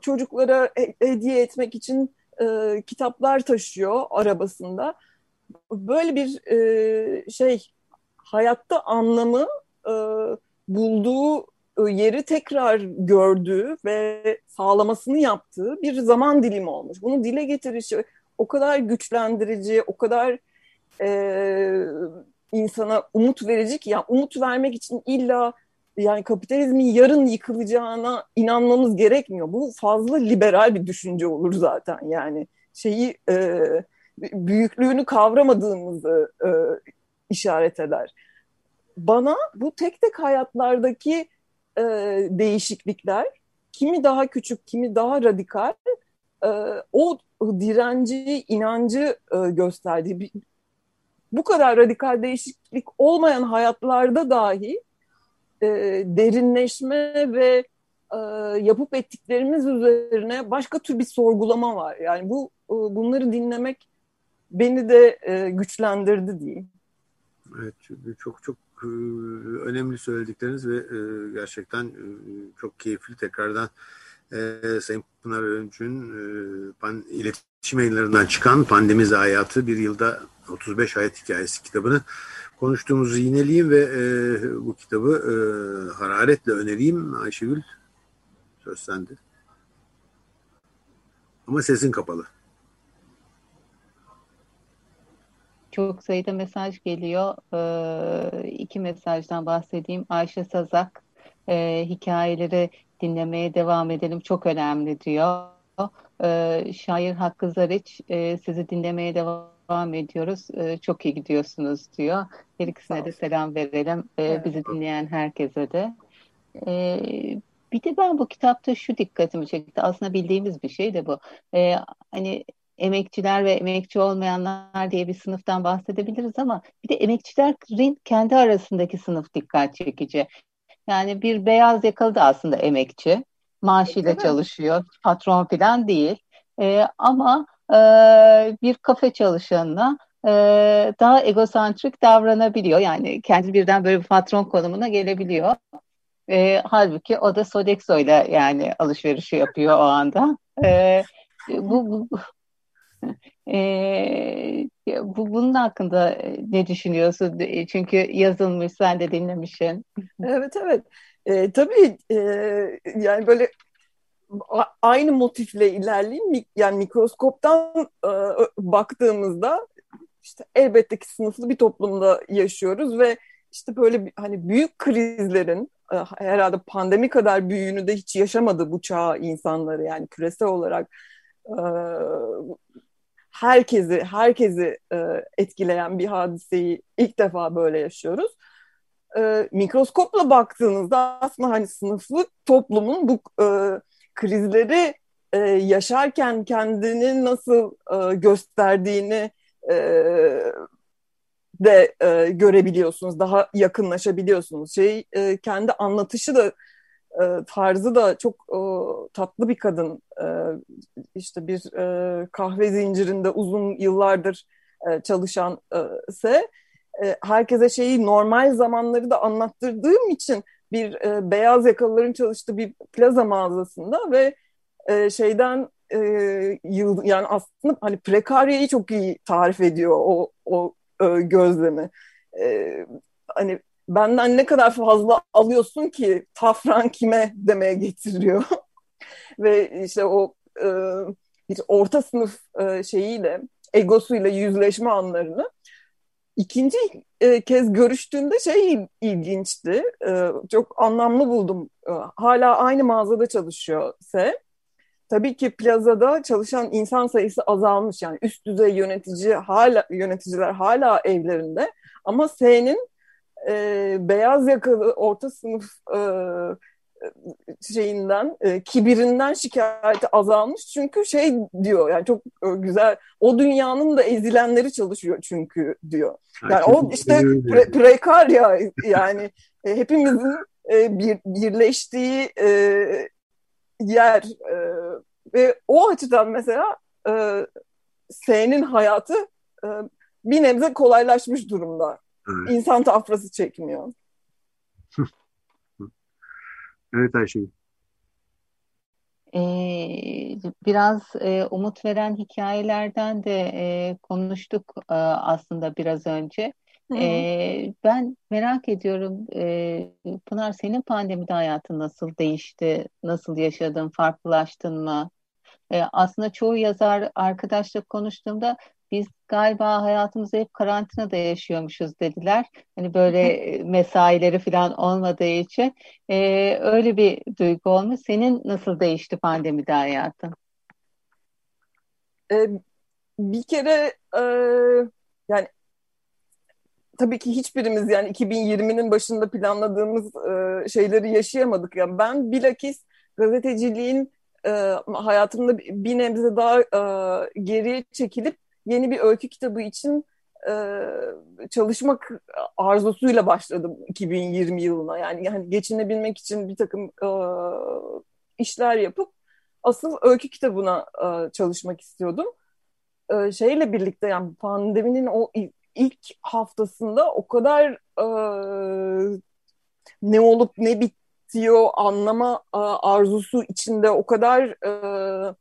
D: çocuklara hediye etmek için e, kitaplar taşıyor arabasında. Böyle bir e, şey hayatta anlamı e, bulduğu yeri tekrar gördüğü ve sağlamasını yaptığı bir zaman dilimi olmuş. Bunu dile getirişi o kadar güçlendirici, o kadar e, insana umut verici ki yani umut vermek için illa yani kapitalizmin yarın yıkılacağına inanmamız gerekmiyor. Bu fazla liberal bir düşünce olur zaten yani şeyi e, büyüklüğünü kavramadığımızı e, işaret eder. Bana bu tek tek hayatlardaki e, değişiklikler kimi daha küçük, kimi daha radikal e, o direnci, inancı e, gösterdiği bu kadar radikal değişiklik olmayan hayatlarda dahi e, derinleşme ve e, yapıp ettiklerimiz üzerine başka tür bir sorgulama var. Yani bu e, bunları dinlemek beni de e, güçlendirdi diyeyim.
B: Evet, çok çok e, önemli söyledikleriniz ve e, gerçekten e, çok keyifli tekrardan Sayın Pınar Öncü'nün iletişim yayınlarından çıkan Pandemi Zayiatı bir yılda 35 hayat hikayesi kitabını konuştuğumuzu yineleyeyim ve bu kitabı hararetle önereyim. Ayşegül söz sende. Ama sesin kapalı.
C: çok sayıda mesaj geliyor. Ee, iki mesajdan bahsedeyim. Ayşe Sazak e, hikayeleri dinlemeye devam edelim çok önemli diyor. Ee, şair Hakkı Zariç e, sizi dinlemeye devam ediyoruz. E, çok iyi gidiyorsunuz diyor. Her ikisine de selam verelim. E, bizi dinleyen herkese de. E, bir de ben bu kitapta şu dikkatimi çekti. Aslında bildiğimiz bir şey de bu. E, hani emekçiler ve emekçi olmayanlar diye bir sınıftan bahsedebiliriz ama bir de emekçilerin kendi arasındaki sınıf dikkat çekici. Yani bir beyaz yakalı da aslında emekçi. Maaşıyla evet. çalışıyor. Patron falan değil. E, ama e, bir kafe çalışanına e, daha egosantrik davranabiliyor. Yani kendi birden böyle bir patron konumuna gelebiliyor. E, halbuki o da Sodexo ile yani alışverişi yapıyor o anda. E, bu, bu (laughs) e, bu bunun hakkında ne düşünüyorsun? Çünkü yazılmış, sen de dinlemişsin.
D: Evet, evet. E, tabii e, yani böyle aynı motifle ilerleyeyim. Yani mikroskoptan e, baktığımızda işte elbette ki sınıflı bir toplumda yaşıyoruz ve işte böyle hani büyük krizlerin e, herhalde pandemi kadar büyüğünü de hiç yaşamadı bu çağ insanları yani küresel olarak e, herkesi herkesi e, etkileyen bir hadiseyi ilk defa böyle yaşıyoruz. E, mikroskopla baktığınızda aslında hani sınıflı toplumun bu e, krizleri e, yaşarken kendini nasıl e, gösterdiğini e, de e, görebiliyorsunuz, daha yakınlaşabiliyorsunuz. Şey e, kendi anlatışı da e, tarzı da çok e, tatlı bir kadın. E, işte bir e, kahve zincirinde uzun yıllardır e, çalışan e, ise e, herkese şeyi normal zamanları da anlattırdığım için bir e, beyaz yakalıların çalıştığı bir plaza mağazasında ve e, şeyden e, yıl yani aslında hani prekaryayı çok iyi tarif ediyor o o e, gözlemi. E, hani benden ne kadar fazla alıyorsun ki tafran kime demeye getiriyor. (laughs) Ve işte o e, bir orta sınıf e, şeyiyle, egosuyla yüzleşme anlarını ikinci e, kez görüştüğümde şey ilginçti. E, çok anlamlı buldum. E, hala aynı mağazada çalışıyor Se. Tabii ki plazada çalışan insan sayısı azalmış. Yani üst düzey yönetici hala yöneticiler hala evlerinde. Ama S'nin e, beyaz yakalı orta sınıf e, şeyinden e, kibirinden şikayeti azalmış çünkü şey diyor yani çok e, güzel o dünyanın da ezilenleri çalışıyor çünkü diyor. Yani o işte pre, prekarya yani e, hepimizin e, bir birleştiği e, yer e, ve o açıdan mesela e, S'nin hayatı e, bir nebze kolaylaşmış durumda. Evet. İnsan tafrası çekmiyor. (laughs)
B: evet Ayşe.
C: Ee, biraz e, umut veren hikayelerden de e, konuştuk e, aslında biraz önce. Ee, ben merak ediyorum e, Pınar senin pandemide hayatın nasıl değişti? Nasıl yaşadın? Farklılaştın mı? E, aslında çoğu yazar arkadaşla konuştuğumda biz galiba hayatımızda hep karantinada yaşıyormuşuz dediler. Hani böyle mesaileri falan olmadığı için e, öyle bir duygu olmuş. Senin nasıl değişti pandemide hayatın?
D: Ee, bir kere e, yani tabii ki hiçbirimiz yani 2020'nin başında planladığımız e, şeyleri yaşayamadık. Yani ben bilakis gazeteciliğin e, hayatımda bir nebze daha e, geriye çekilip yeni bir öykü kitabı için e, çalışmak arzusuyla başladım 2020 yılına. Yani, yani geçinebilmek için bir takım e, işler yapıp asıl öykü kitabına e, çalışmak istiyordum. E, şeyle birlikte yani pandeminin o ilk haftasında o kadar e, ne olup ne bitiyor anlama e, arzusu içinde o kadar e,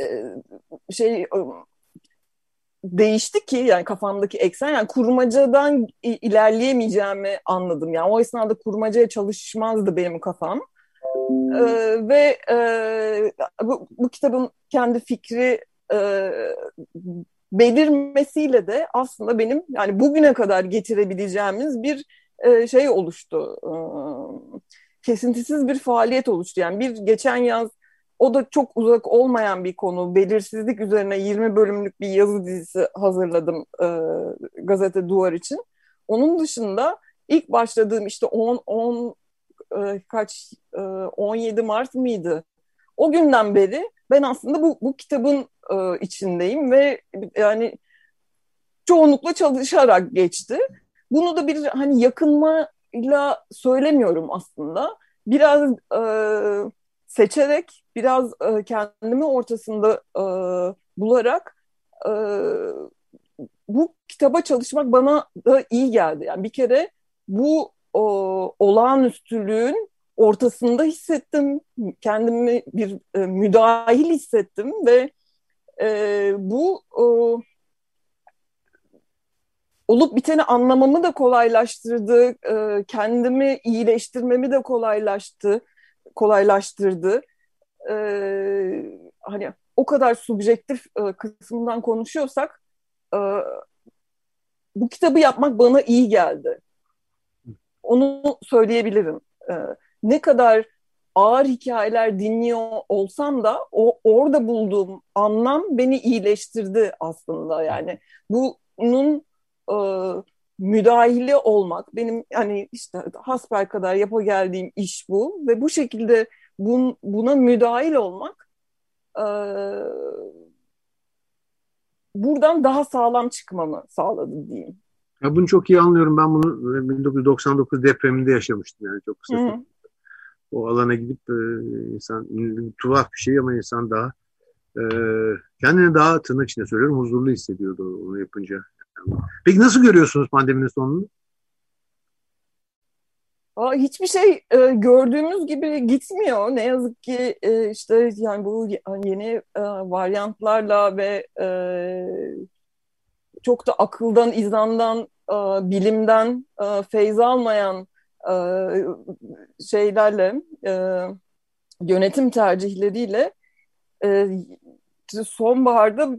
D: e, şey değişti ki yani kafamdaki eksen yani kurmacadan ilerleyemeyeceğimi anladım. Yani o esnada kurmacaya çalışmazdı benim kafam. Ee, ve e, bu, bu kitabın kendi fikri e, belirmesiyle de aslında benim yani bugüne kadar getirebileceğimiz bir e, şey oluştu. E, kesintisiz bir faaliyet oluştu. Yani bir geçen yaz o da çok uzak olmayan bir konu. Belirsizlik üzerine 20 bölümlük bir yazı dizisi hazırladım e, gazete Duvar için. Onun dışında ilk başladığım işte 10 10 e, kaç e, 17 Mart mıydı? O günden beri ben aslında bu bu kitabın e, içindeyim ve yani çoğunlukla çalışarak geçti. Bunu da bir hani yakınmayla söylemiyorum aslında. Biraz e, seçerek biraz e, kendimi ortasında e, bularak e, bu kitaba çalışmak bana da iyi geldi. Yani bir kere bu o, olağanüstülüğün ortasında hissettim. Kendimi bir e, müdahil hissettim ve e, bu o, olup biteni anlamamı da kolaylaştırdı. E, kendimi iyileştirmemi de kolaylaştı kolaylaştırdı. Ee, hani o kadar subjektif e, kısmından konuşuyorsak e, bu kitabı yapmak bana iyi geldi. Onu söyleyebilirim. E, ne kadar ağır hikayeler dinliyor olsam da o orada bulduğum anlam beni iyileştirdi aslında. Yani bunun e, müdahili olmak benim hani işte hasper kadar yapa geldiğim iş bu ve bu şekilde bun, buna müdahil olmak e, buradan daha sağlam çıkmamı sağladı diyeyim.
B: Ya bunu çok iyi anlıyorum. Ben bunu 1999 depreminde yaşamıştım yani çok kısa. Hı -hı. O alana gidip insan tuhaf bir şey ama insan daha kendini daha tırnak içinde söylüyorum huzurlu hissediyordu onu yapınca. Peki nasıl görüyorsunuz pandeminin sonunu?
D: hiçbir şey e, gördüğümüz gibi gitmiyor. Ne yazık ki e, işte yani bu yeni e, varyantlarla ve e, çok da akıldan, izandan, e, bilimden e, feyz almayan e, şeylerle, e, yönetim tercihleriyle e, sonbaharda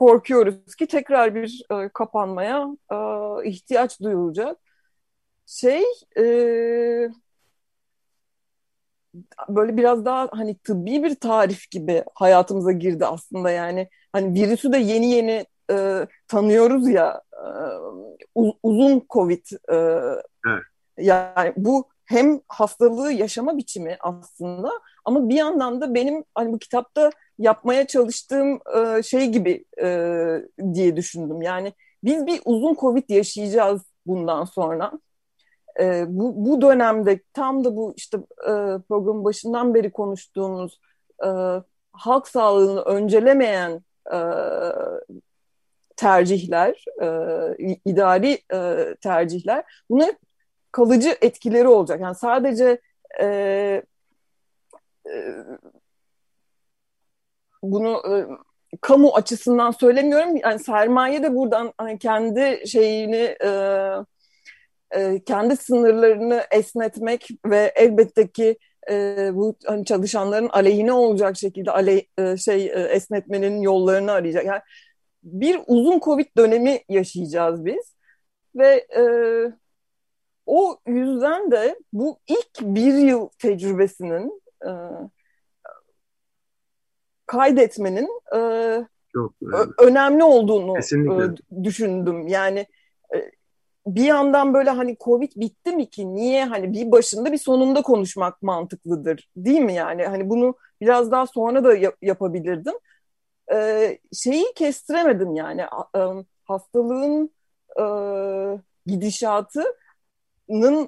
D: korkuyoruz ki tekrar bir e, kapanmaya e, ihtiyaç duyulacak. Şey e, böyle biraz daha hani tıbbi bir tarif gibi hayatımıza girdi aslında yani. Hani virüsü de yeni yeni e, tanıyoruz ya e, uzun covid e, evet. yani bu hem hastalığı yaşama biçimi aslında ama bir yandan da benim hani bu kitapta yapmaya çalıştığım e, şey gibi e, diye düşündüm. Yani biz bir uzun Covid yaşayacağız bundan sonra. E, bu, bu dönemde tam da bu işte e, programın başından beri konuştuğumuz e, halk sağlığını öncelemeyen e, tercihler, e, idari e, tercihler bunun kalıcı etkileri olacak. Yani sadece e, bunu e, kamu açısından söylemiyorum. Yani sermaye de buradan hani kendi şeyini e, e, kendi sınırlarını esnetmek ve elbette ki e, bu hani çalışanların aleyhine olacak şekilde aley, e, şey e, esnetmenin yollarını arayacak. Yani bir uzun Covid dönemi yaşayacağız biz ve e, o yüzden de bu ilk bir yıl tecrübesinin e, kaydetmenin e, Çok önemli olduğunu e, düşündüm. Yani e, bir yandan böyle hani Covid bitti mi ki niye hani bir başında bir sonunda konuşmak mantıklıdır değil mi yani hani bunu biraz daha sonra da yap- yapabilirdim. Ee, şeyi kestiremedim yani e, hastalığın e, gidişatının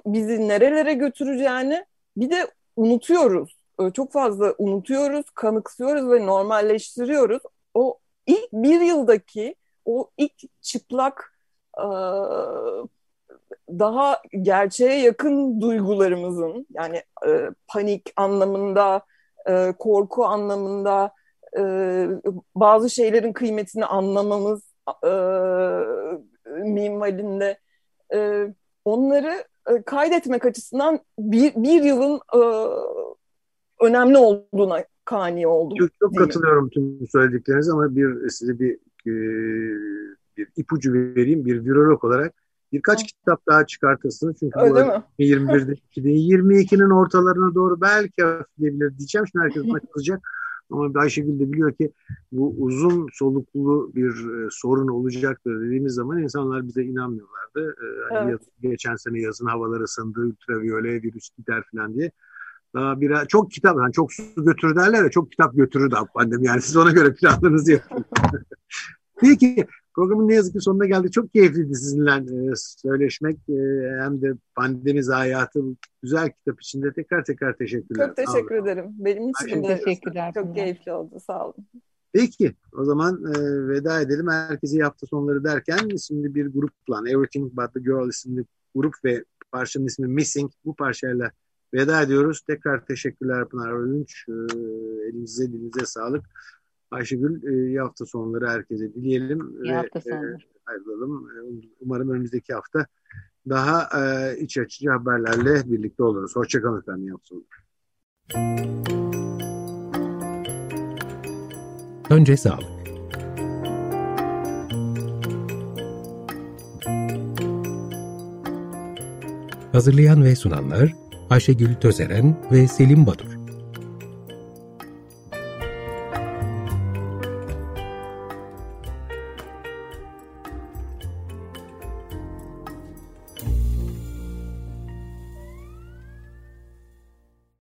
D: bizi nerelere götüreceğini bir de unutuyoruz. E, çok fazla unutuyoruz, kanıksıyoruz ve normalleştiriyoruz. O ilk bir yıldaki o ilk çıplak e, daha gerçeğe yakın duygularımızın yani e, panik anlamında, korku anlamında bazı şeylerin kıymetini anlamamız minvalinde onları kaydetmek açısından bir, bir yılın önemli olduğuna kani oldum.
B: Çok, çok katılıyorum tüm söyledikleriniz ama bir size bir e, bir ipucu vereyim bir virolog olarak birkaç Hı. kitap daha çıkartırsınız. Çünkü Öyle bu 21'de 2022'nin (laughs) ortalarına doğru belki hafifleyebilir diyeceğim. Şimdi herkes bana (laughs) kızacak. Ama Ayşegül de biliyor ki bu uzun soluklu bir e, sorun olacaktır dediğimiz zaman insanlar bize inanmıyorlardı. E, hani evet. geçen sene yazın havalar ısındı, ultraviyole virüs gider falan diye. Daha biraz çok kitap yani çok su götürür derler ya çok kitap götürür de pandemi yani siz ona göre planlarınızı yapın. (laughs) Peki programın ne yazık ki sonuna geldi. Çok keyifliydi sizinle e, söyleşmek e, hem de pandemi zayiatı güzel kitap içinde tekrar tekrar teşekkürler.
D: Çok teşekkür ederim. Benim için de teşekkürler. Çok keyifli oldu. Sağ olun.
B: Peki o zaman e, veda edelim. Herkese iyi hafta sonları derken şimdi bir grup plan Everything But The Girl isimli grup ve parçanın ismi Missing bu parçayla veda ediyoruz. Tekrar teşekkürler Pınar Ölünç. E, elinize dilinize sağlık. Ayşegül e, iyi hafta sonları herkese dileyelim.
C: İyi hafta e, sonları.
B: E, ayrılalım. Umarım önümüzdeki hafta daha e, iç açıcı haberlerle birlikte oluruz. Hoşçakalın efendim. İyi hafta sonları.
A: Önce sağlık. Hazırlayan ve sunanlar Ayşegül Tözeren ve Selim Badur.